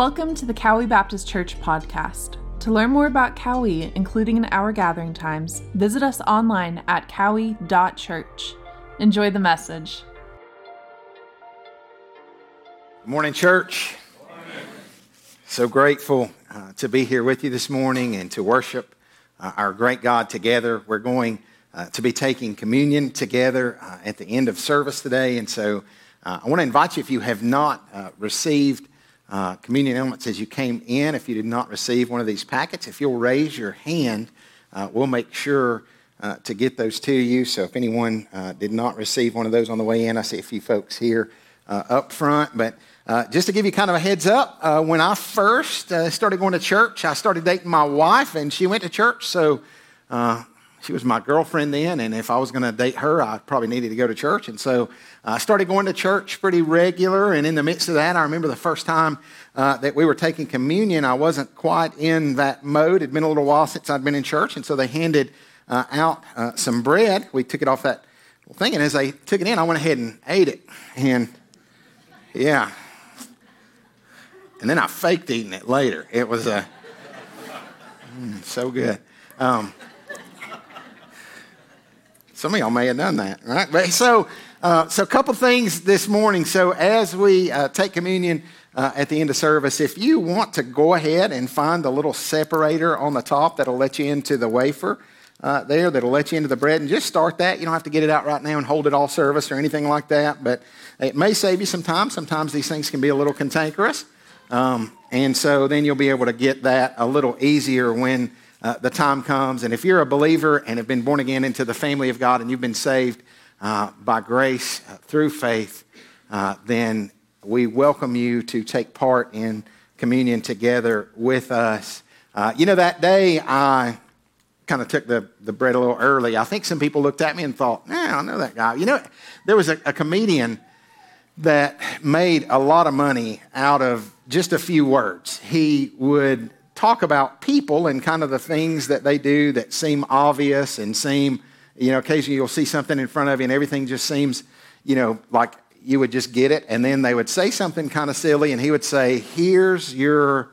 Welcome to the Cowie Baptist Church podcast. To learn more about Cowie, including in our gathering times, visit us online at cowie.church. Enjoy the message. Good morning, church. So grateful uh, to be here with you this morning and to worship uh, our great God together. We're going uh, to be taking communion together uh, at the end of service today. And so uh, I want to invite you, if you have not uh, received uh, communion elements as you came in. If you did not receive one of these packets, if you'll raise your hand, uh, we'll make sure uh, to get those to you. So if anyone uh, did not receive one of those on the way in, I see a few folks here uh, up front. But uh, just to give you kind of a heads up, when I first started going to church, I started dating my wife, and she went to church. So she was my girlfriend then, and if I was going to date her, I probably needed to go to church. And so I started going to church pretty regular. And in the midst of that, I remember the first time uh, that we were taking communion, I wasn't quite in that mode. It'd been a little while since I'd been in church, and so they handed uh, out uh, some bread. We took it off that thing, and as they took it in, I went ahead and ate it. And yeah, and then I faked eating it later. It was uh, so good. Um, some of y'all may have done that, right? But so, uh, so a couple things this morning. So as we uh, take communion uh, at the end of service, if you want to go ahead and find the little separator on the top that'll let you into the wafer uh, there, that'll let you into the bread, and just start that. You don't have to get it out right now and hold it all service or anything like that, but it may save you some time. Sometimes these things can be a little cantankerous. Um, and so then you'll be able to get that a little easier when uh, the time comes. And if you're a believer and have been born again into the family of God and you've been saved uh, by grace uh, through faith, uh, then we welcome you to take part in communion together with us. Uh, you know, that day I kind of took the, the bread a little early. I think some people looked at me and thought, "Yeah, I know that guy. You know, there was a, a comedian that made a lot of money out of just a few words. He would talk about people and kind of the things that they do that seem obvious and seem, you know, occasionally you'll see something in front of you and everything just seems, you know, like you would just get it. And then they would say something kind of silly and he would say, Here's your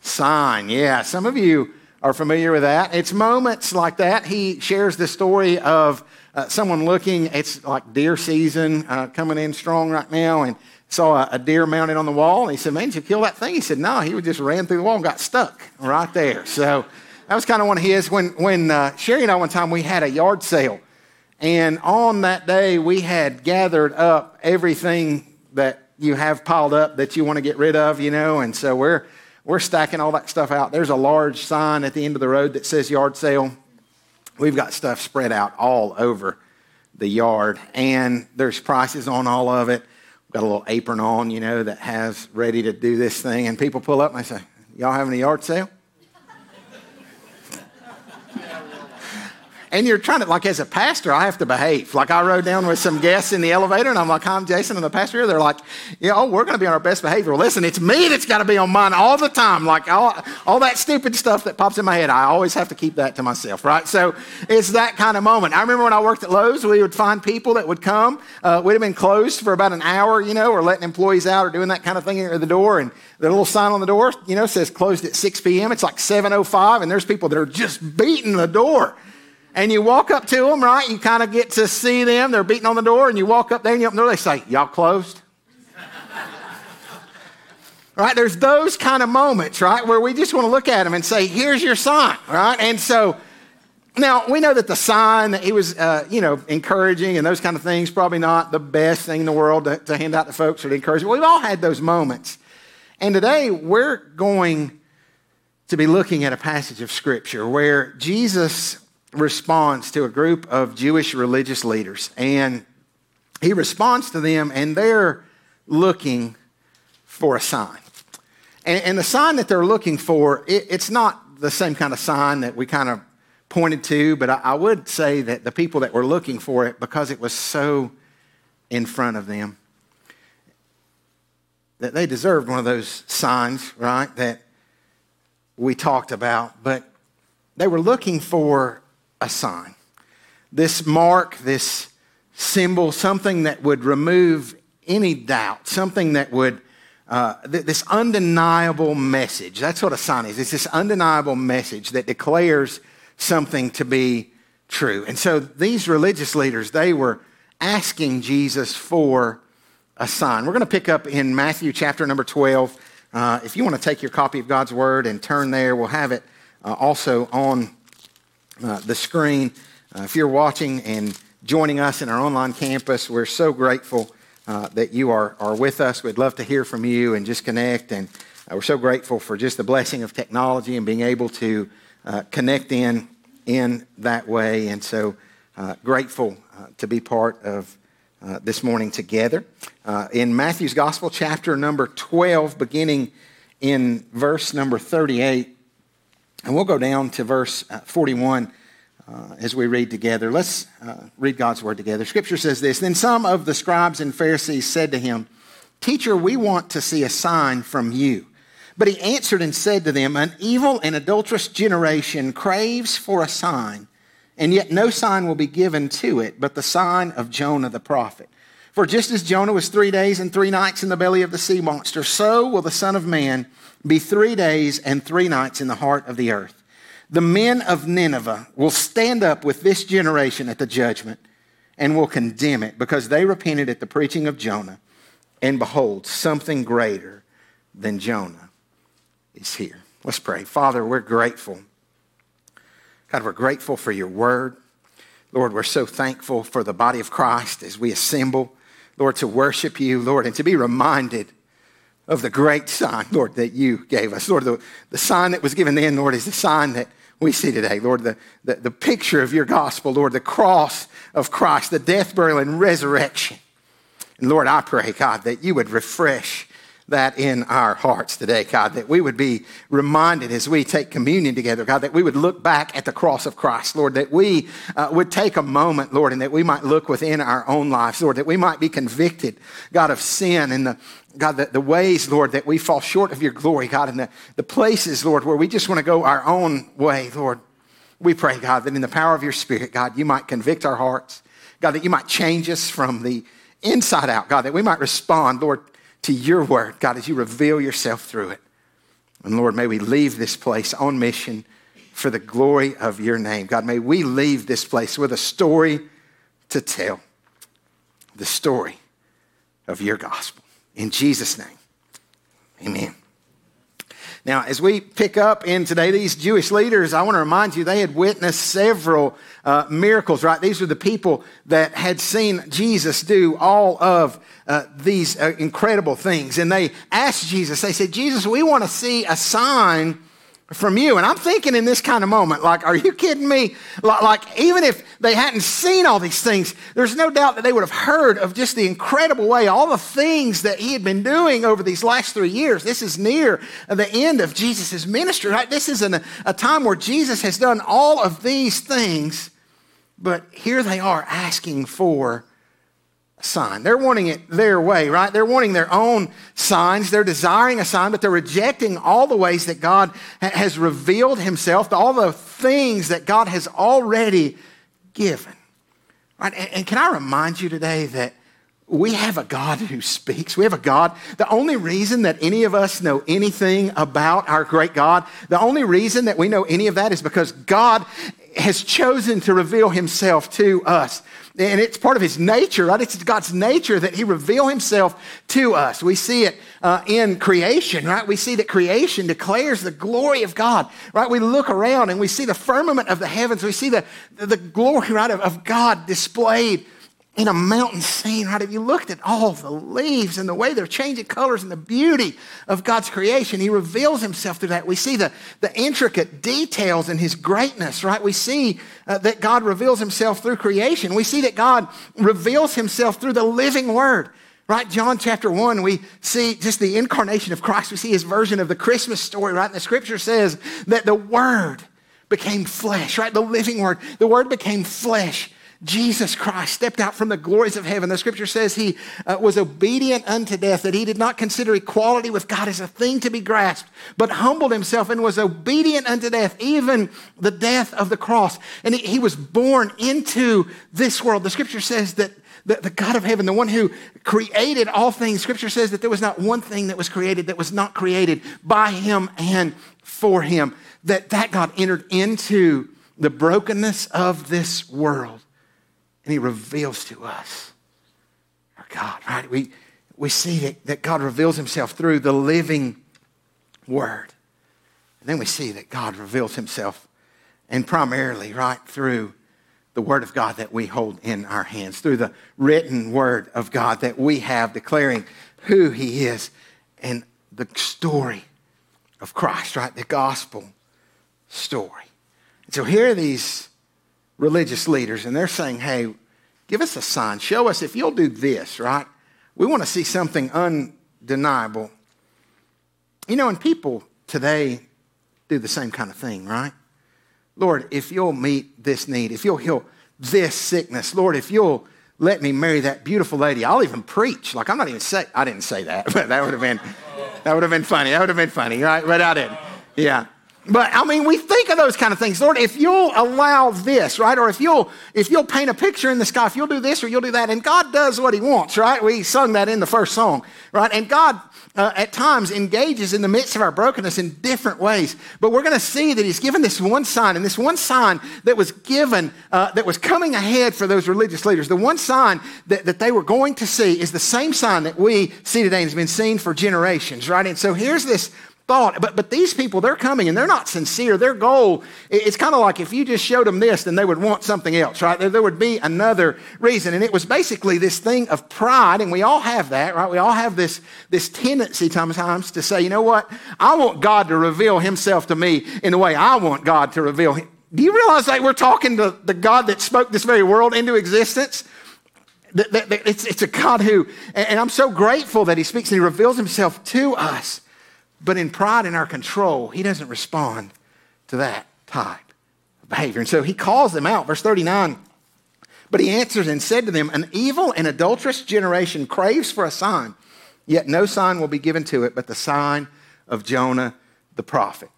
sign. Yeah, some of you are familiar with that. It's moments like that. He shares the story of uh, someone looking, it's like deer season uh, coming in strong right now, and saw a, a, deer mounted on the wall. And he said, Man, did you kill that thing? He said, No, he just ran through the wall and got stuck right there. So that was kind of one of his. When, when uh, Sherry and I, one time, we had a yard sale. And on that day, we had gathered up everything that you have piled up that you want to get rid of, you know. And so we're, we're stacking all that stuff out. There's a large sign at the end of the road that says yard sale. We've got stuff spread out all over the yard, and there's prices on all of it got a little apron on, you know, that has ready to do this thing. And people pull up and I say, Y'all having a yard sale? And you're trying to, like, as a pastor, I have to behave. Like, I rode down with some guests in the elevator, and I'm like, I'm Jason, and the pastor here. They're like, yeah, oh, we're going to be on our best behavior. Listen, it's me that's got to be on mine all the time. Like, all, all that stupid stuff that pops in my head, I always have to keep that to myself, right? So it's that kind of moment. I remember when I worked at Lowe's, we would find people that would come. Uh, we'd have been closed for about an hour, you know, or letting employees out or doing that kind of thing at the door, and the little sign on the door, you know, says closed at 6 p.m. It's like 7.05, and there's people that are just beating the door and you walk up to them, right? You kind of get to see them. They're beating on the door, and you walk up there and you open the door. They say, Y'all closed? right? There's those kind of moments, right, where we just want to look at them and say, Here's your sign, right? And so, now we know that the sign that he was, uh, you know, encouraging and those kind of things, probably not the best thing in the world to, to hand out to folks or to encourage. We've all had those moments. And today we're going to be looking at a passage of Scripture where Jesus responds to a group of Jewish religious leaders. And he responds to them, and they're looking for a sign. And, and the sign that they're looking for, it, it's not the same kind of sign that we kind of pointed to, but I, I would say that the people that were looking for it, because it was so in front of them, that they deserved one of those signs, right, that we talked about. But they were looking for a sign. This mark, this symbol, something that would remove any doubt, something that would uh, th- this undeniable message. That's what a sign is. It's this undeniable message that declares something to be true. And so these religious leaders, they were asking Jesus for a sign. We're going to pick up in Matthew chapter number 12. Uh, if you want to take your copy of God's Word and turn there, we'll have it uh, also on uh, the screen. Uh, if you're watching and joining us in our online campus, we're so grateful uh, that you are, are with us. We'd love to hear from you and just connect. And uh, we're so grateful for just the blessing of technology and being able to connect in in that way. And so grateful to be part of uh, this morning together. Uh, in Matthew's Gospel, chapter number 12, beginning in verse number 38, and we'll go down to verse uh, 41 uh, as we read together. Let's uh, read God's word together. Scripture says this Then some of the scribes and Pharisees said to him, Teacher, we want to see a sign from you. But he answered and said to them, An evil and adulterous generation craves for a sign and yet no sign will be given to it but the sign of Jonah the prophet. For just as Jonah was three days and three nights in the belly of the sea monster, so will the Son of Man be three days and three nights in the heart of the earth. The men of Nineveh will stand up with this generation at the judgment and will condemn it because they repented at the preaching of Jonah. And behold, something greater than Jonah is here. Let's pray. Father, we're grateful God, we're grateful for your word. Lord, we're so thankful for the body of Christ as we assemble, Lord, to worship you, Lord, and to be reminded of the great sign, Lord, that you gave us. Lord, the, the sign that was given then, Lord, is the sign that we see today. Lord, the, the, the picture of your gospel, Lord, the cross of Christ, the death, burial, and resurrection. And Lord, I pray, God, that you would refresh that in our hearts today, God, that we would be reminded as we take communion together, God, that we would look back at the cross of Christ, Lord, that we uh, would take a moment, Lord, and that we might look within our own lives, Lord, that we might be convicted, God, of sin and the God, the, the ways, Lord, that we fall short of your glory, God, and the, the places, Lord, where we just want to go our own way, Lord. We pray, God, that in the power of your Spirit, God, you might convict our hearts. God, that you might change us from the inside out, God, that we might respond, Lord, to your word, God, as you reveal yourself through it. And Lord, may we leave this place on mission for the glory of your name. God, may we leave this place with a story to tell the story of your gospel. In Jesus' name, amen. Now, as we pick up in today, these Jewish leaders, I want to remind you, they had witnessed several uh, miracles, right? These were the people that had seen Jesus do all of uh, these uh, incredible things. And they asked Jesus, they said, Jesus, we want to see a sign from you. And I'm thinking in this kind of moment, like, are you kidding me? Like, even if they hadn't seen all these things, there's no doubt that they would have heard of just the incredible way, all the things that he had been doing over these last three years. This is near the end of Jesus' ministry, right? This is an, a time where Jesus has done all of these things, but here they are asking for sign. They're wanting it their way, right? They're wanting their own signs. They're desiring a sign, but they're rejecting all the ways that God has revealed himself, all the things that God has already given. Right? And, can I remind you today that we have a God who speaks. We have a God. The only reason that any of us know anything about our great God, the only reason that we know any of that is because God has chosen to reveal himself to us. And it's part of his nature, right? It's God's nature that he reveal himself to us. We see it uh, in creation, right? We see that creation declares the glory of God, right? We look around and we see the firmament of the heavens. We see the, the glory, right, of, of God displayed in a mountain scene, right? If you looked at all the leaves and the way they're changing colors and the beauty of God's creation, He reveals Himself through that. We see the, the intricate details in His greatness, right? We see uh, that God reveals Himself through creation. We see that God reveals Himself through the living Word. Right, John chapter 1, we see just the incarnation of Christ. We see his version of the Christmas story, right? And the scripture says that the Word became flesh, right? The living Word. The Word became flesh Jesus Christ stepped out from the glories of heaven. The scripture says he uh, was obedient unto death, that he did not consider equality with God as a thing to be grasped, but humbled himself and was obedient unto death, even the death of the cross. And he, he was born into this world. The scripture says that the, the God of heaven, the one who created all things. Scripture says that there was not one thing that was created that was not created by him and for him. That that God entered into the brokenness of this world and he reveals to us our God, right? We, we see that, that God reveals himself through the living word. And then we see that God reveals himself and primarily, right, through the Word of God that we hold in our hands, through the written Word of God that we have declaring who He is and the story of Christ, right? The gospel story. And so here are these religious leaders, and they're saying, hey, give us a sign. Show us if you'll do this, right? We want to see something undeniable. You know, and people today do the same kind of thing, right? Lord, if you'll meet this need, if you'll heal this sickness, Lord, if you'll let me marry that beautiful lady, I'll even preach. Like, I'm not even say, I didn't say that, but that would have been, that would have been funny. That would have been funny, right? But I didn't. Yeah. But I mean, we think of those kind of things. Lord, if you'll allow this, right? Or if you'll, if you'll paint a picture in the sky, if you'll do this or you'll do that. And God does what he wants, right? We sung that in the first song, right? And God uh, at times engages in the midst of our brokenness in different ways. But we're going to see that he's given this one sign, and this one sign that was given, uh, that was coming ahead for those religious leaders, the one sign that, that they were going to see is the same sign that we see today and has been seen for generations, right? And so here's this thought. But, but these people, they're coming and they're not sincere. Their goal, it's kind of like if you just showed them this, then they would want something else, right? There, there would be another reason. And it was basically this thing of pride, and we all have that, right? We all have this, this tendency sometimes to say, you know what? I want God to reveal himself to me in the way I want God to reveal him. Do you realize that we're talking to the God that spoke this very world into existence? It's, it's a God who, and I'm so grateful that He speaks and He reveals Himself to us. But in pride in our control, he doesn't respond to that type of behavior. And so he calls them out. Verse 39 But he answers and said to them, An evil and adulterous generation craves for a sign, yet no sign will be given to it but the sign of Jonah the prophet.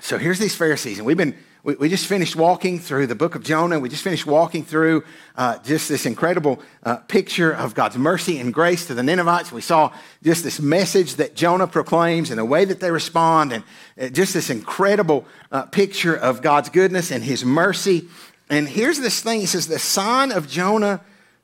So here's these Pharisees, and we've been we, we just finished walking through the book of Jonah. We just finished walking through uh, just this incredible uh, picture of God's mercy and grace to the Ninevites. We saw just this message that Jonah proclaims and the way that they respond, and uh, just this incredible uh, picture of God's goodness and his mercy. And here's this thing he says, the sign of Jonah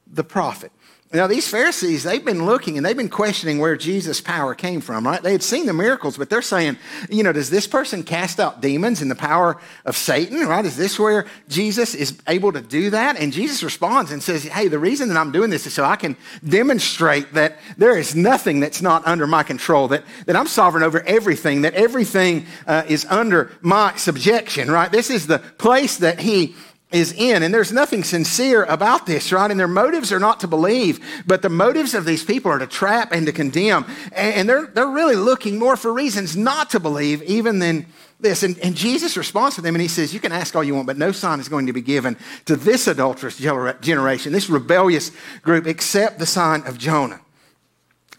the prophet. Now, these Pharisees, they've been looking and they've been questioning where Jesus' power came from, right? They had seen the miracles, but they're saying, you know, does this person cast out demons in the power of Satan, right? Is this where Jesus is able to do that? And Jesus responds and says, hey, the reason that I'm doing this is so I can demonstrate that there is nothing that's not under my control, that, that I'm sovereign over everything, that everything uh, is under my subjection, right? This is the place that he is in. And there's nothing sincere about this, right? And their motives are not to believe, but the motives of these people are to trap and to condemn. And they're, they're really looking more for reasons not to believe, even than this. And, and Jesus responds to them and he says, You can ask all you want, but no sign is going to be given to this adulterous generation, this rebellious group, except the sign of Jonah.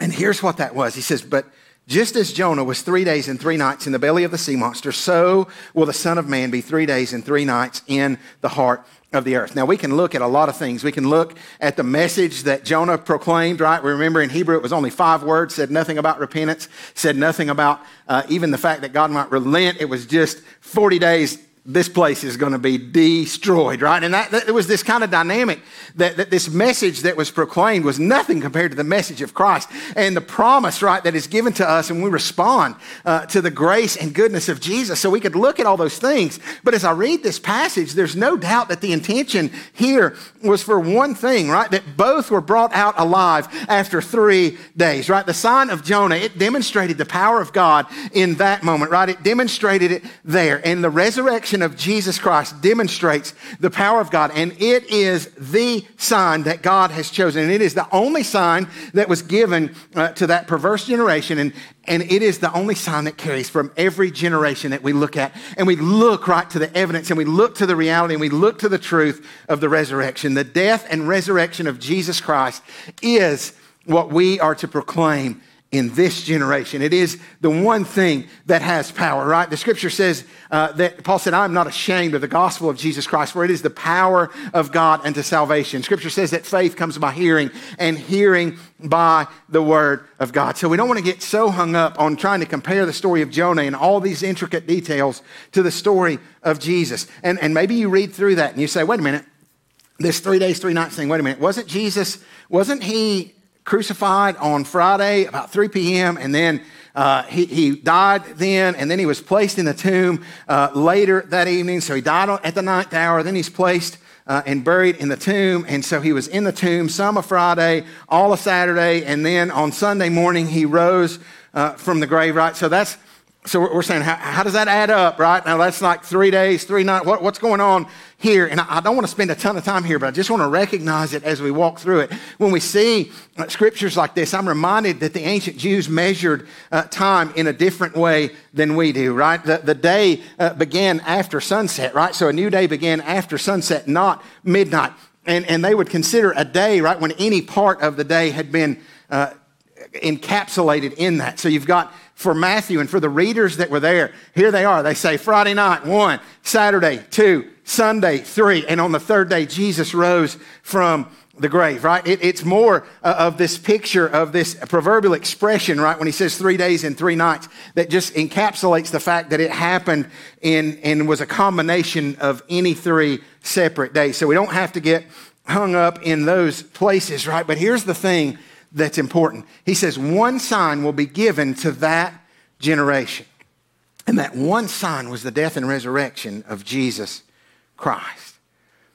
And here's what that was. He says, But just as Jonah was three days and three nights in the belly of the sea monster, so will the Son of Man be three days and three nights in the heart of the earth. Now, we can look at a lot of things. We can look at the message that Jonah proclaimed, right? We remember in Hebrew, it was only five words, said nothing about repentance, said nothing about uh, even the fact that God might relent. It was just 40 days this place is going to be destroyed, right? And that, that, was this kind of dynamic that, that this message that was proclaimed was nothing compared to the message of Christ and the promise, right, that is given to us and we respond uh, to the grace and goodness of Jesus. So we could look at all those things. But as I read this passage, there's no doubt that the intention here was for one thing, right? That both were brought out alive after three days, right? The sign of Jonah, it demonstrated the power of God in that moment, right? It demonstrated it there. And the resurrection resurrection of Jesus Christ demonstrates the power of God, and it is the sign that God has chosen. And it is the only sign that was given uh, to that perverse generation, and, and it is the only sign that carries from every generation that we look at. And we look right to the evidence, and we look to the reality, and we look to the truth of the resurrection. The death and resurrection of Jesus Christ is what we are to proclaim in this generation. It is the one thing that has power, right? The scripture says uh, that Paul said, I'm not ashamed of the gospel of Jesus Christ, for it is the power of God unto salvation. Scripture says that faith comes by hearing, and hearing by the word of God. So we don't want to get so hung up on trying to compare the story of Jonah and all these intricate details to the story of Jesus. And, and maybe you read through that and you say, wait a minute, this three days, three nights thing, wait a minute, wasn't Jesus, wasn't he crucified on Friday about 3 p.m., and then uh, he, he died then, and then he was placed in the tomb uh, later that evening. So he died at the ninth hour. Then he's placed uh, and buried in the tomb. And so he was in the tomb some of Friday, all of Saturday, and then on Sunday morning he rose uh, from the grave, right? So that's so we're saying, how, how, does that add up, right? Now that's like three days, three nights. What, what's going on here? And I, I, don't want to spend a ton of time here, but I just want to recognize it as we walk through it. When we see uh, scriptures like this, I'm reminded that the ancient Jews measured uh, time in a different way than we do, right? The, the day uh, began after sunset, right? So a new day began after sunset, not midnight. And, and they would consider a day, right, when any part of the day had been uh, encapsulated in that. So you've got for Matthew and for the readers that were there, here they are. They say Friday night, one, Saturday, two, Sunday, three, and on the third day, Jesus rose from the grave, right? It, it's more uh, of this picture of this proverbial expression, right? When he says three days and three nights, that just encapsulates the fact that it happened in and was a combination of any three separate days. So we don't have to get hung up in those places, right? But here's the thing that's important. He says, one sign will be given to that generation. And that one sign was the death and resurrection of Jesus Christ.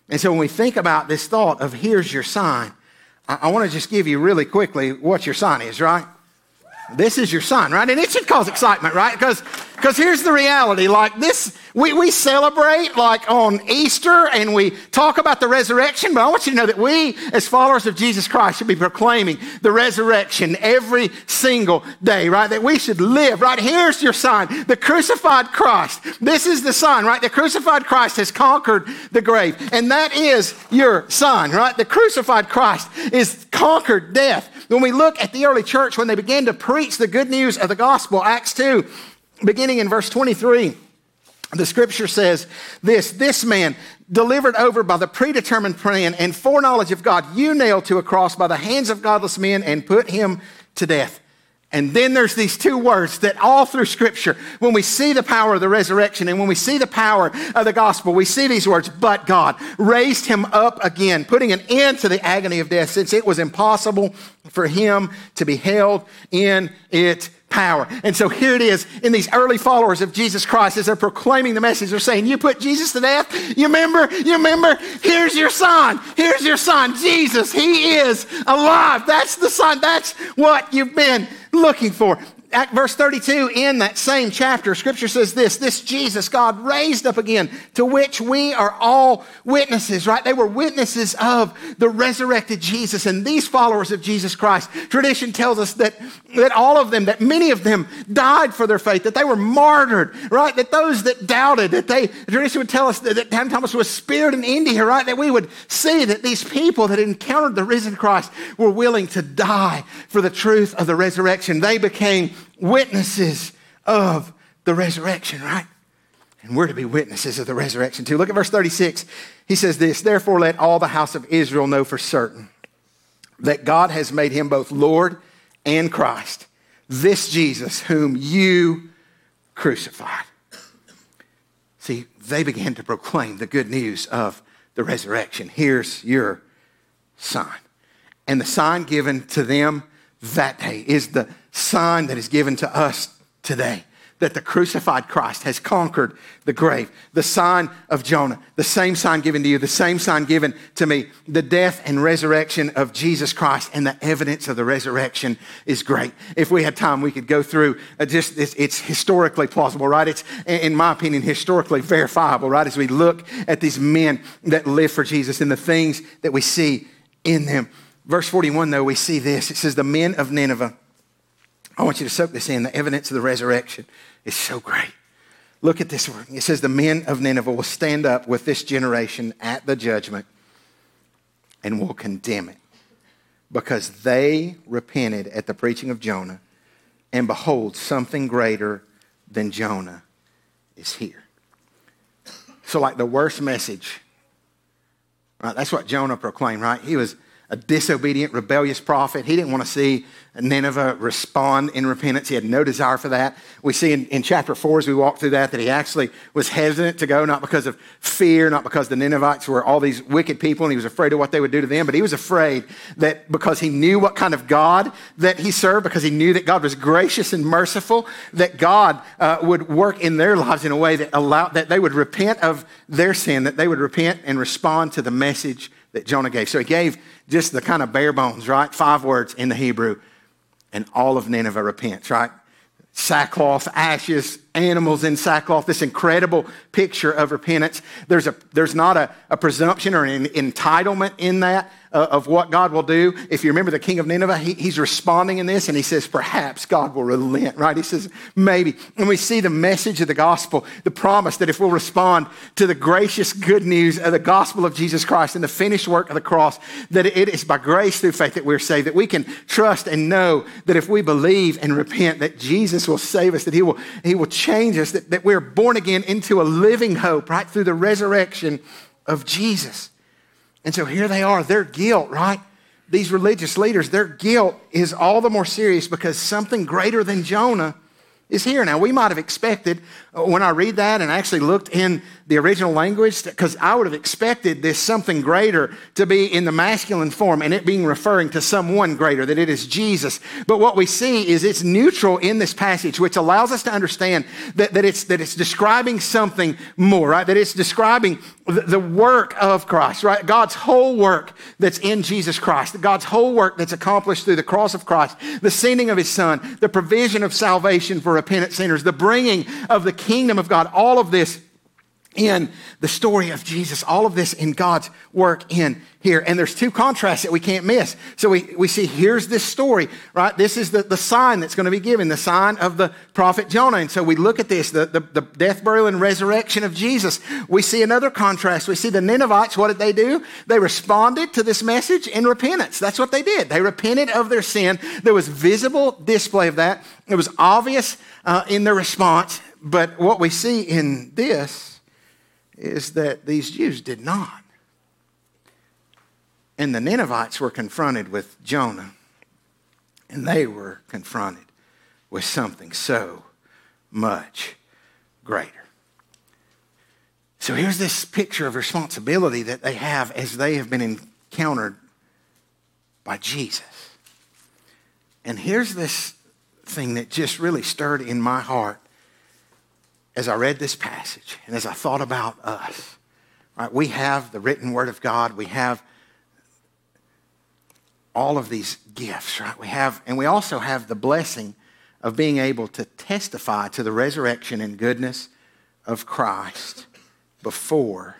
And so when we think about this thought of here's your sign, I, I want to just give you really quickly what your sign is, right? This is your sign, right? And it should cause excitement, right? Because because here's the reality like this, we, we celebrate like on Easter and we talk about the resurrection, but I want you to know that we, as followers of Jesus Christ, should be proclaiming the resurrection every single day, right? That we should live, right? Here's your sign the crucified Christ. This is the sign, right? The crucified Christ has conquered the grave. And that is your sign, right? The crucified Christ is conquered death. When we look at the early church, when they began to preach the good news of the gospel, Acts 2, beginning in verse 23, the scripture says this this man delivered over by the predetermined plan and foreknowledge of God, you nailed to a cross by the hands of godless men and put him to death. And then there's these two words that all through scripture, when we see the power of the resurrection and when we see the power of the gospel, we see these words, but God raised him up again, putting an end to the agony of death since it was impossible for him to be held in it power. And so here it is in these early followers of Jesus Christ as they're proclaiming the message. They're saying, You put Jesus to death? You remember? You remember? Here's your son. Here's your son, Jesus. He is alive. That's the son. That's what you've been looking for. Verse 32 in that same chapter, scripture says this this Jesus, God raised up again, to which we are all witnesses, right? They were witnesses of the resurrected Jesus. And these followers of Jesus Christ, tradition tells us that, that all of them, that many of them died for their faith, that they were martyred, right? That those that doubted, that they, tradition would tell us that, that Doubting Thomas was speared in India, right? That we would see that these people that encountered the risen Christ were willing to die for the truth of the resurrection. They became witnesses of the resurrection, right? And we're to be witnesses of the resurrection too. Look at verse 36. He says this Therefore, let all the house of Israel know for certain that God has made him both Lord and Christ, this Jesus whom you crucified. See, they began to proclaim the good news of the resurrection. Here's your sign. And the sign given to them that day is the sign that is given to us today that the crucified Christ has conquered the grave. The sign of Jonah, the same sign given to you, the same sign given to me. The death and resurrection of Jesus Christ and the evidence of the resurrection is great. If we had time, we could go through uh, just, it's, it's historically plausible, right? It's, in my opinion, historically verifiable, right? As we look at these men that live for Jesus and the things that we see in them. Verse 41, though, we see this. It says, The men of Nineveh I want you to soak this in. The evidence of the resurrection is so great. Look at this word. It says, The men of Nineveh will stand up with this generation at the judgment and will condemn it because they repented at the preaching of Jonah. and behold, something greater than Jonah is here. So, like the worst message, right? That's what Jonah proclaimed, right? He was a disobedient, rebellious prophet. He didn't want to see Nineveh respond in repentance. He had no desire for that. We see in, in chapter 4 as we walk through that that he actually was hesitant to go, not because of fear, not because the Ninevites were all these wicked people and he was afraid of what they would do to them, but he was afraid that because he knew what kind of God that he served, because he knew that God was gracious and merciful, that God uh, would work in their lives in a way that allowed that they would repent of their sin, that they would repent and respond to the message that Jonah gave. So he gave just the kind of bare bones, right? Five words in the Hebrew, and all of Nineveh repents, right? Sackcloth, ashes, animals in sackcloth, this incredible picture of repentance. There's, a, there's not a, a presumption or an entitlement in that uh, of what God will do. If you remember the king of Nineveh, he, he's responding in this and he says, perhaps God will relent, right? He says, maybe. And we see the message of the gospel, the promise that if we'll respond to the gracious good news of the gospel of Jesus Christ and the finished work of the cross, that it is by grace through faith that we're saved, that we can trust and know that if we believe and repent, that Jesus will save us, that he will, he will change us, that, that we're born again into a living hope, right? Through the resurrection of Jesus. And so here they are, their guilt, right? These religious leaders, their guilt is all the more serious because something greater than Jonah is here. Now, we might have expected uh, when I read that and actually looked in the original language, because I would have expected this something greater to be in the masculine form and it being referring to someone greater, that it is Jesus. But what we see is it's neutral in this passage, which allows us to understand that, that, it's, that it's describing something more, right? That it's describing the work of Christ, right? God's whole work that's in Jesus Christ, God's whole work that's accomplished through the cross of Christ, the sending of his son, the provision of salvation for repentant sinners, the bringing of the kingdom of God, all of this in the story of Jesus, all of this in God's work in here. And there's two contrasts that we can't miss. So we, we see here's this story, right? This is the, the sign that's going to be given, the sign of the prophet Jonah. And so we look at this, the, the, the death, burial, and resurrection of Jesus. We see another contrast. We see the Ninevites, what did they do? They responded to this message in repentance. That's what they did. They repented of their sin. There was visible display of that. It was obvious uh, in their response. But what we see in this is that these Jews did not. And the Ninevites were confronted with Jonah, and they were confronted with something so much greater. So here's this picture of responsibility that they have as they have been encountered by Jesus. And here's this thing that just really stirred in my heart as I read this passage and as I thought about us, right, we have the written word of God. We have all of these gifts, right? We have, and we also have the blessing of being able to testify to the resurrection and goodness of Christ before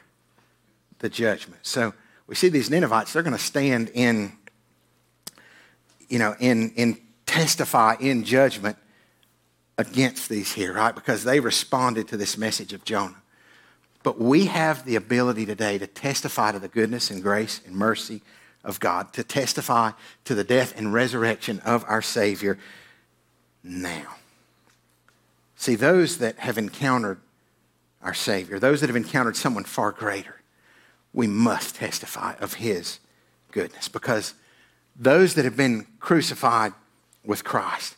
the judgment. So we see these Ninevites, they're going to stand in, you know, in, in testify in judgment against these here, right? Because they responded to this message of Jonah. But we have the ability today to testify to the goodness and grace and mercy of God, to testify to the death and resurrection of our Savior now. See, those that have encountered our Savior, those that have encountered someone far greater, we must testify of His goodness because those that have been crucified with Christ,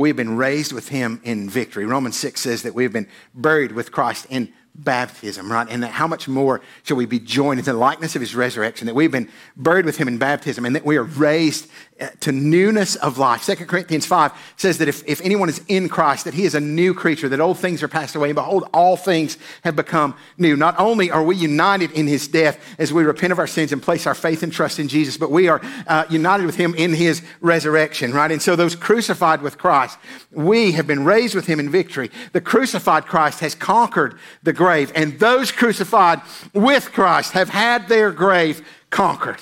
We've been raised with him in victory. Romans 6 says that we've been buried with Christ in baptism, right? And how much more shall we be joined in the likeness of his resurrection, that we've been buried with him in baptism, and that we are raised uh, to newness of life. 2 Corinthians 5 says that if, if anyone is in Christ, that he is a new creature, that old things are passed away, and behold, all things have become new. Not only are we united in his death as we repent of our sins and place our faith and trust in Jesus, but we are uh, united with him in his resurrection, right? And so those crucified with Christ, we have been raised with him in victory. The crucified Christ has conquered the grave, and those crucified with Christ have had their grave conquered.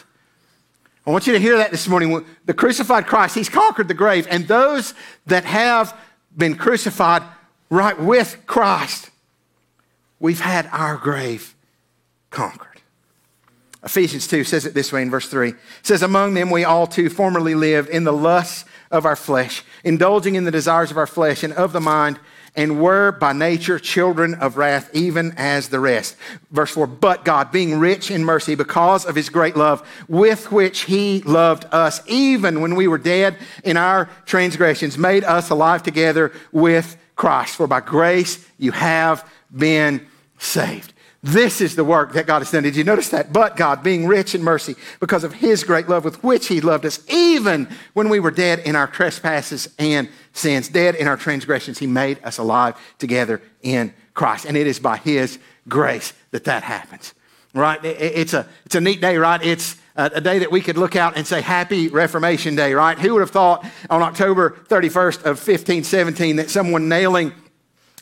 I want you to hear that this morning. The crucified Christ, he's conquered the grave, and those that have been crucified right with Christ, we've had our grave conquered. Ephesians 2 says it this way in verse 3. It says, Among them we all too formerly lived in the lusts of our flesh, indulging in the desires of our flesh and of the mind, and were by nature children of wrath, even as the rest. Verse 4 But God, being rich in mercy because of his great love, with which he loved us, even when we were dead in our transgressions, made us alive together with Christ. For by grace you have been saved. This is the work that God has done. Did you notice that? But God, being rich in mercy, because of his great love with which he loved us, even when we were dead in our trespasses and sins, dead in our transgressions, he made us alive together in Christ. And it is by his grace that that happens. Right? It's a, it's a neat day, right? It's a day that we could look out and say, Happy Reformation Day, right? Who would have thought on October 31st of 1517 that someone nailing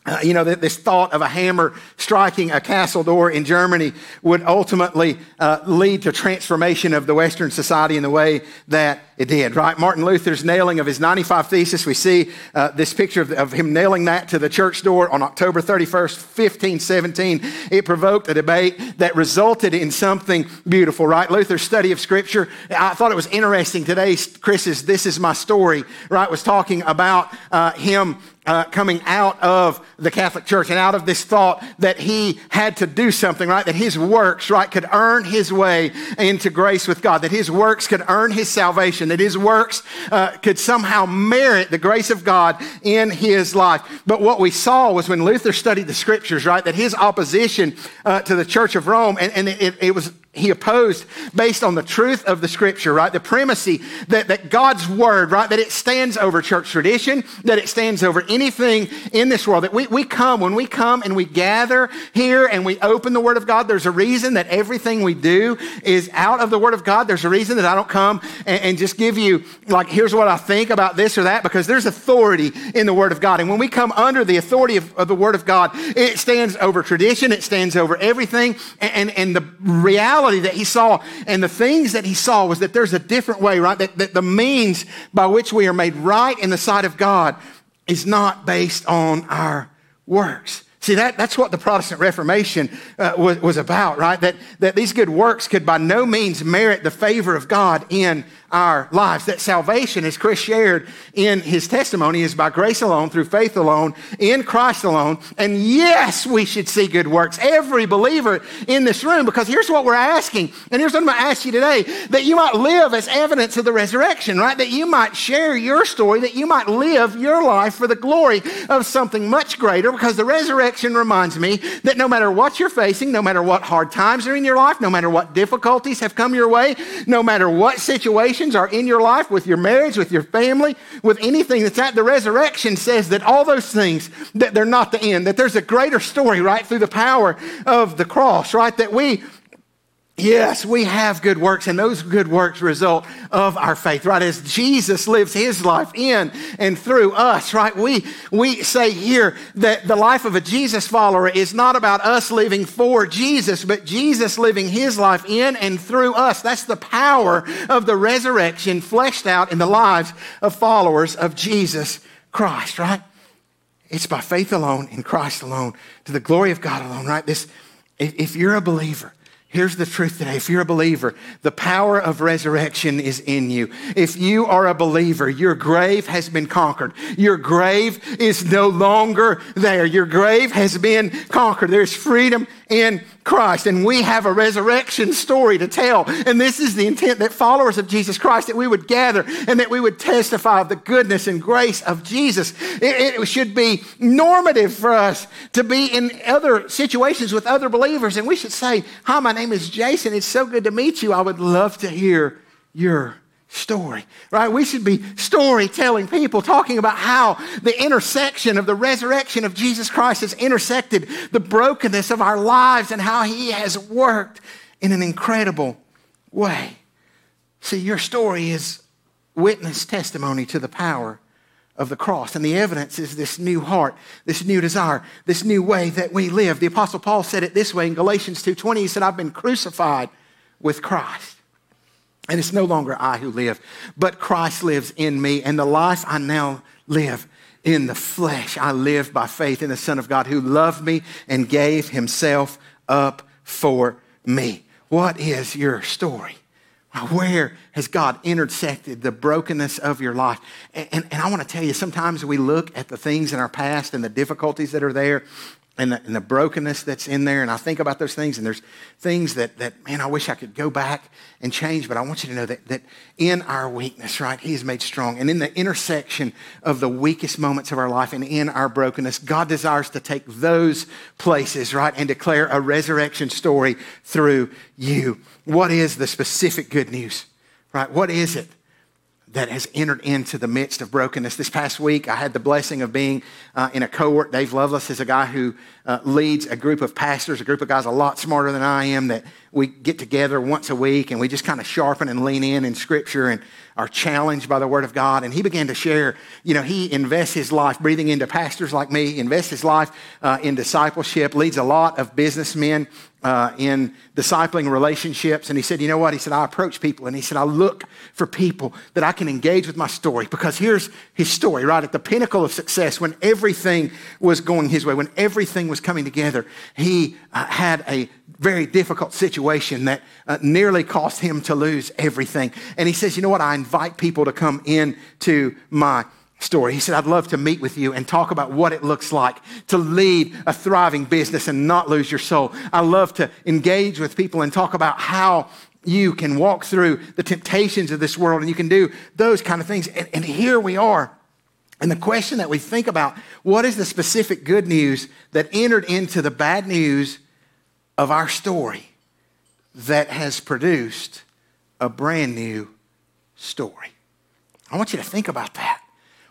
uh, you know, this thought of a hammer striking a castle door in Germany would ultimately uh, lead to transformation of the Western society in the way that it did, right? Martin Luther's nailing of his 95 Thesis, we see uh, this picture of, of, him nailing that to the church door on October 31st, 1517. It provoked a debate that resulted in something beautiful, right? Luther's study of Scripture. I thought it was interesting today. Chris's This Is My Story, right, was talking about uh, him uh, coming out of the Catholic Church and out of this thought that he had to do something, right? That his works, right, could earn his way into grace with God, that his works could earn his salvation, that his works uh, could somehow merit the grace of God in his life. But what we saw was when Luther studied the scriptures, right, that his opposition uh, to the Church of Rome, and, and it, it was he opposed based on the truth of the scripture, right? The primacy that, that God's word, right? That it stands over church tradition, that it stands over anything in this world. That we, we come, when we come and we gather here and we open the word of God, there's a reason that everything we do is out of the word of God. There's a reason that I don't come and, and just give you, like, here's what I think about this or that, because there's authority in the word of God. And when we come under the authority of, of the word of God, it stands over tradition, it stands over everything. And, and, and the reality reality that he saw and the things that he saw was that there's a different way, right? That, that the means by which we are made right in the sight of God is not based on our works. See, that, that's what the Protestant Reformation uh, was, was about, right? That, that these good works could by no means merit the favor of God in our lives. That salvation, as Chris shared in his testimony, is by grace alone, through faith alone, in Christ alone. And yes, we should see good works. Every believer in this room, because here's what we're asking, and here's what I'm going to ask you today that you might live as evidence of the resurrection, right? That you might share your story, that you might live your life for the glory of something much greater, because the resurrection reminds me that no matter what you're facing, no matter what hard times are in your life, no matter what difficulties have come your way, no matter what situation, situations are in your life, with your marriage, with your family, with anything that's at the resurrection says that all those things, that they're not the end, that there's a greater story, right, through the power of the cross, right, that we Yes, we have good works, and those good works result of our faith, right? As Jesus lives his life in and through us, right? We, we say here that the life of a Jesus follower is not about us living for Jesus, but Jesus living his life in and through us. That's the power of the resurrection fleshed out in the lives of followers of Jesus Christ, right? It's by faith alone, in Christ alone, to the glory of God alone, right? This, if, you're a believer, Here's the truth today. If you're a believer, the power of resurrection is in you. If you are a believer, your grave has been conquered. Your grave is no longer there. Your grave has been conquered. There's freedom in Christ. And we have a resurrection story to tell. And this is the intent that followers of Jesus Christ, that we would gather and that we would testify of the goodness and grace of Jesus. It, it should be normative for us to be in other situations with other believers. And we should say, Hi, my name is Jason. It's so good to meet you. I would love to hear your story, right? We should be storytelling people, talking about how the intersection of the resurrection of Jesus Christ has intersected the brokenness of our lives and how he has worked in an incredible way. See, your story is witness testimony to the power of the cross. And the evidence is this new heart, this new desire, this new way that we live. The apostle Paul said it this way in Galatians 2:20. He said, "I've been crucified with Christ." And it's no longer I who live, but Christ lives in me. And the life I now live in the flesh, I live by faith in the Son of God who loved me and gave himself up for me. What is your story? Where has God intersected the brokenness of your life? And, and, and I want to tell you, sometimes we look at the things in our past and the difficulties that are there, and the, and the, brokenness that's in there. And I think about those things, and there's things that, that, man, I wish I could go back and change. But I want you to know that, that in our weakness, right, He is made strong. And in the intersection of the weakest moments of our life and in our brokenness, God desires to take those places, right, and declare a resurrection story through you. What is the specific good news, right? What is it? That has entered into the midst of brokenness. This past week, I had the blessing of being uh, in a cohort. Dave Lovelace is a guy who uh, leads a group of pastors, a group of guys a lot smarter than I am, that we get together once a week and we just kind of sharpen and lean in in Scripture and are challenged by the Word of God. And he began to share, you know, he invests his life breathing into pastors like me, invests his life uh, in discipleship, leads a lot of businessmen uh, in discipling relationships. And he said, You know what? He said, I approach people and he said, I look for people that I can engage with my story because here's his story, right? At the pinnacle of success, when everything was going his way, when everything was coming together, he uh, had a very difficult situation that uh, nearly cost him to lose everything. And he says, You know what? I invite people to come into my story. He said, I'd love to meet with you and talk about what it looks like to lead a thriving business and not lose your soul. I love to engage with people and talk about how you can walk through the temptations of this world and you can do those kind of things. And, and here we are. And the question that we think about what is the specific good news that entered into the bad news of our story that has produced a brand new story? I want you to think about that.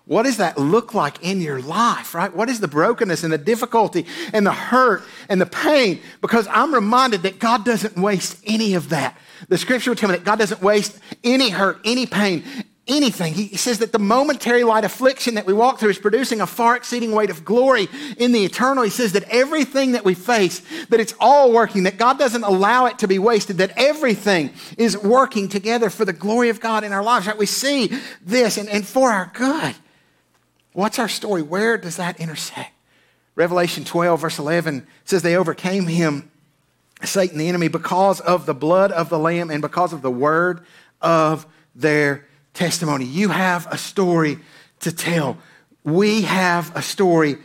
What does that look like in your life, right? What is the brokenness and the difficulty and the hurt and the pain? Because I'm reminded that God doesn't waste any of that. The scripture will tell me that God doesn't waste any hurt, any pain, anything. He says that the momentary light affliction that we walk through is producing a far exceeding weight of glory in the eternal. He says that everything that we face, that it's all working, that God doesn't allow it to be wasted, that everything is working together for the glory of God in our lives, right? We see this and, and for our good. What's our story? Where does that intersect? Revelation 12, verse 11 says, They overcame him, Satan, the enemy, because of the blood of the Lamb and because of the word of their testimony. You have a story to tell. We have a story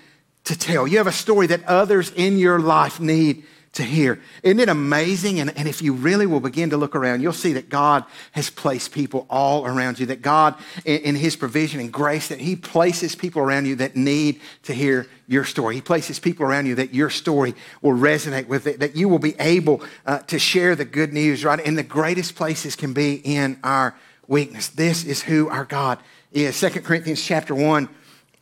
to tell. You have a story that others in your life need to hear. Isn't it amazing? And, and if you really will begin to look around, you'll see that God has placed people all around you, that God, in, in His provision and grace, that He places people around you that need to hear your story. He places people around you that your story will resonate with, it, that you will be able uh, to share the good news, right? And the greatest places can be in our weakness. This is who our God is. Second Corinthians chapter 1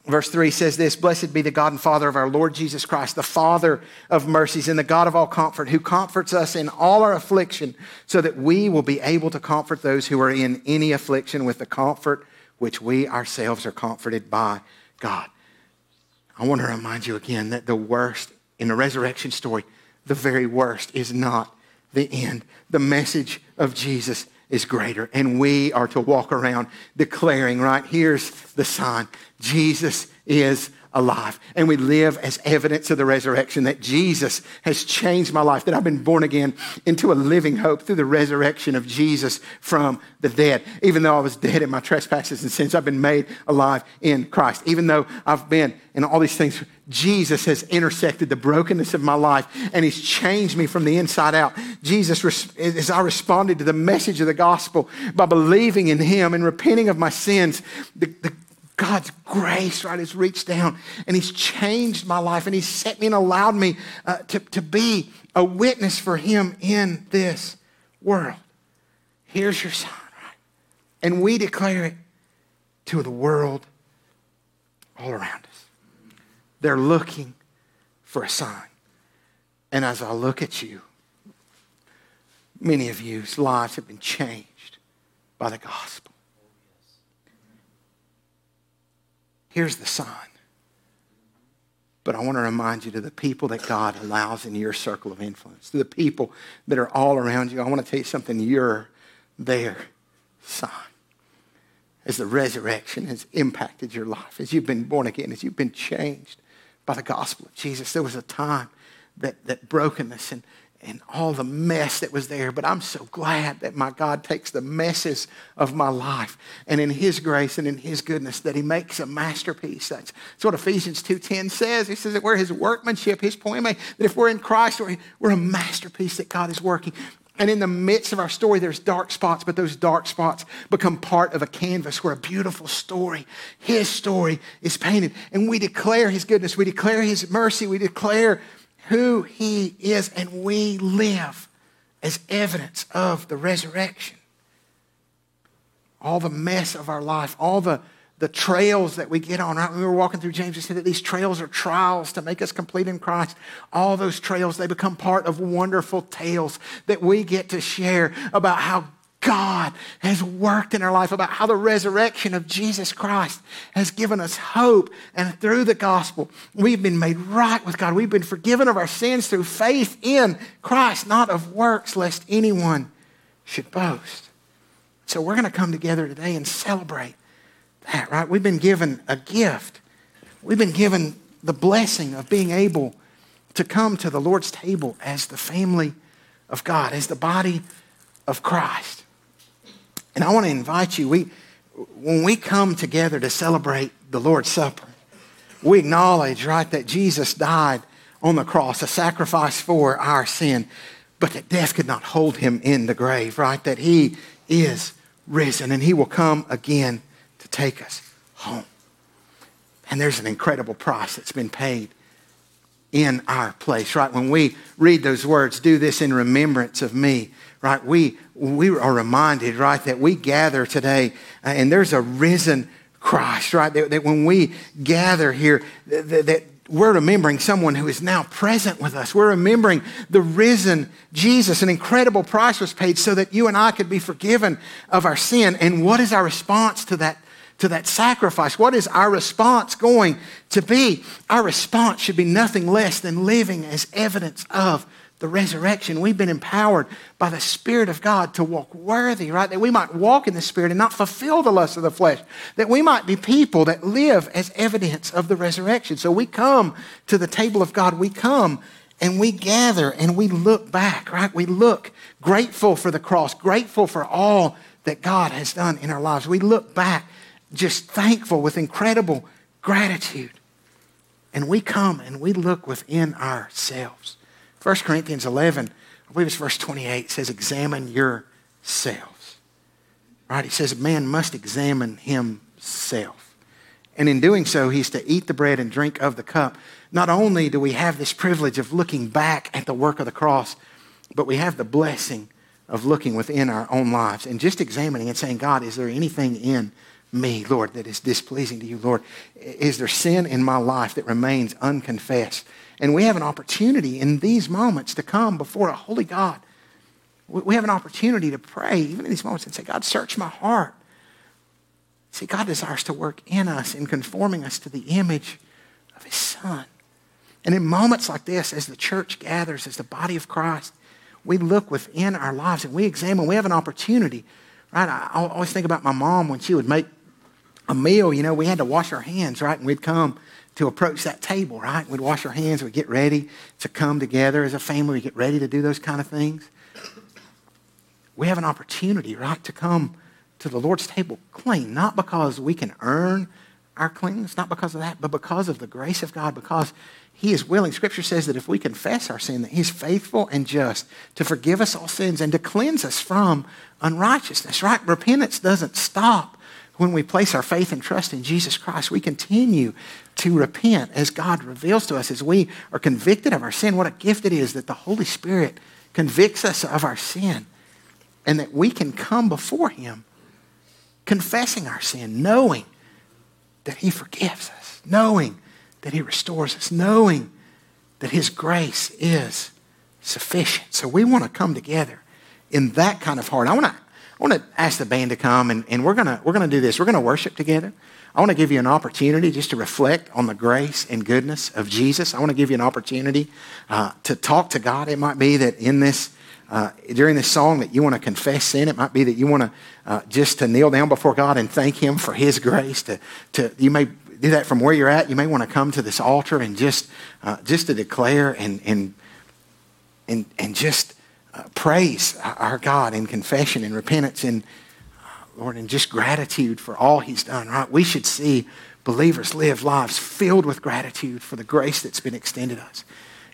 Verse 3 says this Blessed be the God and Father of our Lord Jesus Christ, the Father of mercies and the God of all comfort, who comforts us in all our affliction, so that we will be able to comfort those who are in any affliction with the comfort which we ourselves are comforted by God. I want to remind you again that the worst in the resurrection story, the very worst, is not the end. The message of Jesus is greater. And we are to walk around declaring, right? Here's the sign Jesus is alive. And we live as evidence of the resurrection that Jesus has changed my life, that I've been born again into a living hope through the resurrection of Jesus from the dead. Even though I was dead in my trespasses and sins, I've been made alive in Christ. Even though I've been in all these things, Jesus has intersected the brokenness of my life and he's changed me from the inside out. Jesus, as I responded to the message of the gospel by believing in him and repenting of my sins, the, the God's grace, right, has reached down and He's changed my life and He's set me and allowed me uh, to, to be a witness for Him in this world. Here's your sign, right? And we declare it to the world all around us. They're looking for a sign. And as I look at you, many of you's lives have been changed by the gospel. Here's the sign. But I want to remind you to the people that God allows in your circle of influence, to the people that are all around you. I want to tell you something. You're their sign. As the resurrection has impacted your life, as you've been born again, as you've been changed by the gospel of Jesus, there was a time that, that brokenness and and all the mess that was there. But I'm so glad that my God takes the messes of my life and in his grace and in his goodness that he makes a masterpiece. That's, that's what Ephesians 2.10 says. He says that we're his workmanship, his poem, that if we're in Christ, we're, we're a masterpiece that God is working. And in the midst of our story, there's dark spots, but those dark spots become part of a canvas where a beautiful story, his story, is painted. And we declare his goodness, we declare his mercy, we declare who he is, and we live as evidence of the resurrection. All the mess of our life, all the, the trails that we get on, right? When we were walking through James, we said that these trails are trials to make us complete in Christ. All those trails, they become part of wonderful tales that we get to share about how God has worked in our life, about how the resurrection of Jesus Christ has given us hope. And through the gospel, we've been made right with God. We've been forgiven of our sins through faith in Christ, not of works, lest anyone should boast. So we're going to come together today and celebrate that, right? We've been given a gift. We've been given the blessing of being able to come to the Lord's table as the family of God, as the body of Christ. And I want to invite you, we, when we come together to celebrate the Lord's Supper, we acknowledge, right, that Jesus died on the cross, a sacrifice for our sin, but that death could not hold him in the grave, right? That he is risen and he will come again to take us home. And there's an incredible price that's been paid in our place, right? When we read those words, do this in remembrance of me, right? We, we are reminded, right, that we gather today uh, and there's a risen Christ, right? That, that when we gather here, that, that we're remembering someone who is now present with us. We're remembering the risen Jesus. An incredible price was paid so that you and I could be forgiven of our sin. And what is our response to that to that sacrifice? What is our response going to be? Our response should be nothing less than living as evidence of the resurrection. We've been empowered by the Spirit of God to walk worthy, right? That we might walk in the Spirit and not fulfill the lust of the flesh. That we might be people that live as evidence of the resurrection. So we come to the table of God. We come and we gather and we look back, right? We look grateful for the cross, grateful for all that God has done in our lives. We look back just thankful with incredible gratitude. And we come and we look within ourselves. 1 Corinthians 11, I believe it's verse 28, says, Examine yourselves. Right? He says, a Man must examine himself. And in doing so, he's to eat the bread and drink of the cup. Not only do we have this privilege of looking back at the work of the cross, but we have the blessing of looking within our own lives and just examining and saying, God, is there anything in me, Lord, that is displeasing to you, Lord? Is there sin in my life that remains unconfessed? And we have an opportunity in these moments to come before a holy God. We have an opportunity to pray, even in these moments, and say, God, search my heart. See, God desires to work in us in conforming us to the image of His Son. And in moments like this, as the church gathers, as the body of Christ, we look within our lives and we examine. We have an opportunity, right? I always think about my mom when she would make a meal, you know, we had to wash our hands, right? And we'd come to approach that table, right? We'd wash our hands, we'd get ready to come together as a family, we get ready to do those kind of things. We have an opportunity, right, to come to the Lord's table clean, not because we can earn our cleanness, not because of that, but because of the grace of God, because He is willing. Scripture says that if we confess our sin, that He's faithful and just to forgive us all sins and to cleanse us from unrighteousness, right? Repentance doesn't stop when we place our faith and trust in Jesus Christ, we continue to repent as God reveals to us, as we are convicted of our sin. What a gift it is that the Holy Spirit convicts us of our sin and that we can come before Him confessing our sin, knowing that He forgives us, knowing that He restores us, knowing that His grace is sufficient. So we want to come together in that kind of heart. I want to I want to ask the band to come, and, and we're going we're gonna do this. We're going to worship together. I want to give you an opportunity just to reflect on the grace and goodness of Jesus. I want to give you an opportunity uh, to talk to God. It might be that in this, uh, during this song, that you want to confess sin. It might be that you want to uh, just to kneel down before God and thank Him for His grace. To, to you may do that from where you're at. You may want to come to this altar and just uh, just to declare and and and, and just praise our God in confession and repentance and, uh, Lord, and just gratitude for all He's done, right? We should see believers live lives filled with gratitude for the grace that's been extended us.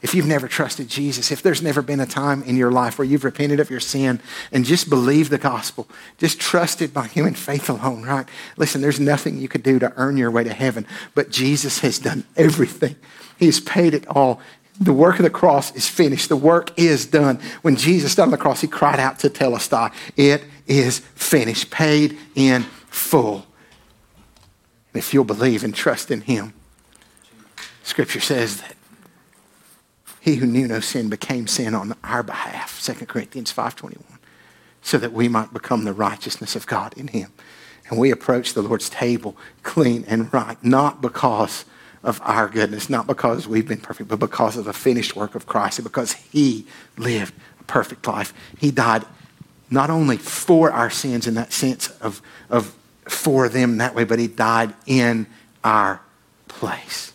If you've never trusted Jesus, if there's never been a time in your life where you've repented of your sin and just believed the gospel, just trusted by human faith alone, right? Listen, there's nothing you could do to earn your way to heaven, but Jesus has done everything. He has paid it all. The work of the cross is finished. The work is done. When Jesus died on the cross, he cried out Tetelestai, It is finished, paid in full. And if you'll believe and trust in him, Scripture says that he who knew no sin became sin on our behalf, 2 Corinthians 5.21, so that we might become the righteousness of God in him. And we approach the Lord's table clean and right, not because of our goodness, not because we've been perfect, but because of the finished work of Christ and because He lived a perfect life. He died not only for our sins in that sense of, of for them that way, but He died in our place.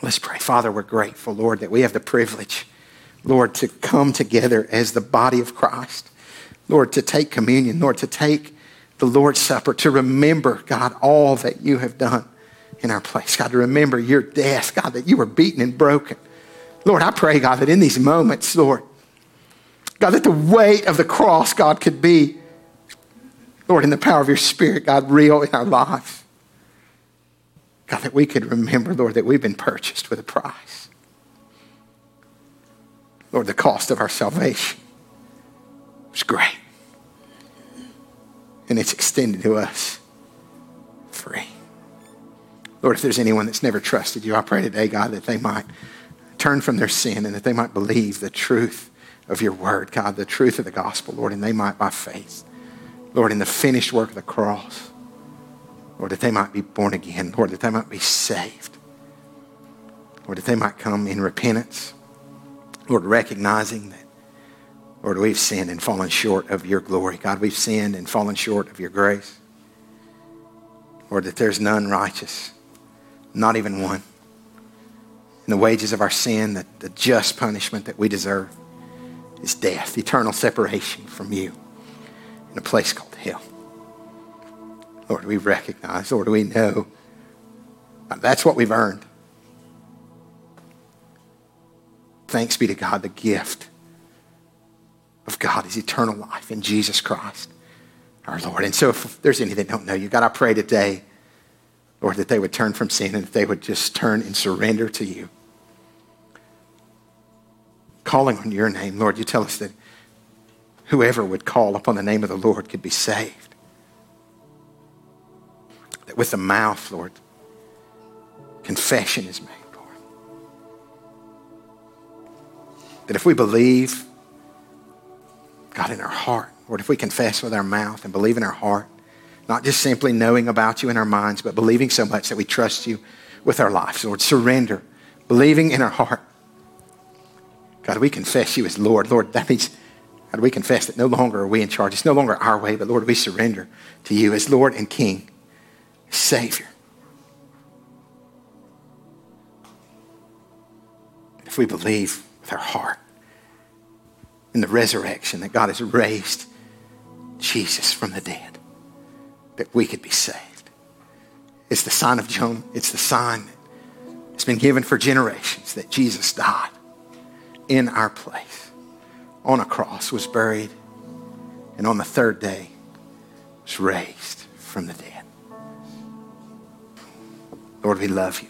Let's pray. Father, we're grateful, Lord, that we have the privilege, Lord, to come together as the body of Christ. Lord, to take communion, Lord, to take the Lord's Supper, to remember, God, all that you have done in our place. God, to remember your death, God, that you were beaten and broken. Lord, I pray, God, that in these moments, Lord, God, that the weight of the cross, God, could be, Lord, in the power of your Spirit, God, real in our lives. God, that we could remember, Lord, that we've been purchased with a price. Lord, the cost of our salvation was great. And it's extended to us free. Lord, if there's anyone that's never trusted you, I pray today, God, that they might turn from their sin and that they might believe the truth of your word, God, the truth of the gospel, Lord, and they might by faith, Lord, in the finished work of the cross, Lord, that they might be born again, Lord, that they might be saved, Lord, that they might come in repentance, Lord, recognizing that, Lord, we've sinned and fallen short of your glory. God, we've sinned and fallen short of your grace. Lord, that there's none righteous not even one. And the wages of our sin, the, the just punishment that we deserve, is death, eternal separation from you in a place called hell. Lord, we recognize, Lord, we know that's what we've earned. Thanks be to God, the gift of God is eternal life in Jesus Christ, our Lord. And so if there's any that don't know you, God, I pray today Lord, that they would turn from sin and that they would just turn and surrender to you. Calling on your name, Lord, you tell us that whoever would call upon the name of the Lord could be saved. That with the mouth, Lord, confession is made, Lord. That if we believe, God, in our heart, Lord, if we confess with our mouth and believe in our heart, not just simply knowing about you in our minds, but believing so much that we trust you with our lives. Lord, surrender, believing in our heart. God, we confess you as Lord. Lord, that means, God, we confess that no longer are we in charge. It's no longer our way, but Lord, we surrender to you as Lord and King, Savior. If we believe with our heart in the resurrection that God has raised Jesus from the dead, that we could be saved. It's the sign of Jonah. It's the sign that's been given for generations that Jesus died in our place on a cross, was buried, and on the third day was raised from the dead. Lord, we love you.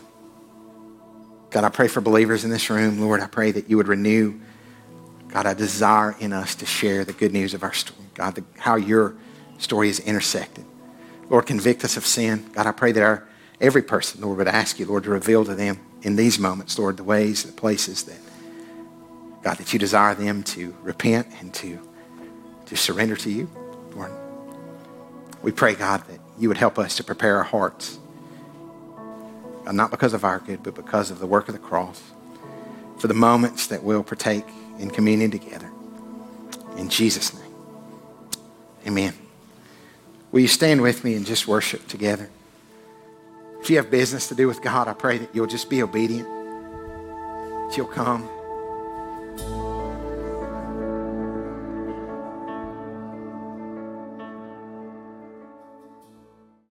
God, I pray for believers in this room. Lord, I pray that you would renew, God, a desire in us to share the good news of our story. God, the, how your story is intersected Lord, convict us of sin. God, I pray that our, every person, Lord, would ask you, Lord, to reveal to them in these moments, Lord, the ways, and the places that, God, that you desire them to repent and to, to surrender to you. Lord, we pray, God, that you would help us to prepare our hearts, God, not because of our good, but because of the work of the cross, for the moments that we'll partake in communion together. In Jesus' name, amen. Will you stand with me and just worship together? If you have business to do with God, I pray that you'll just be obedient, that you'll come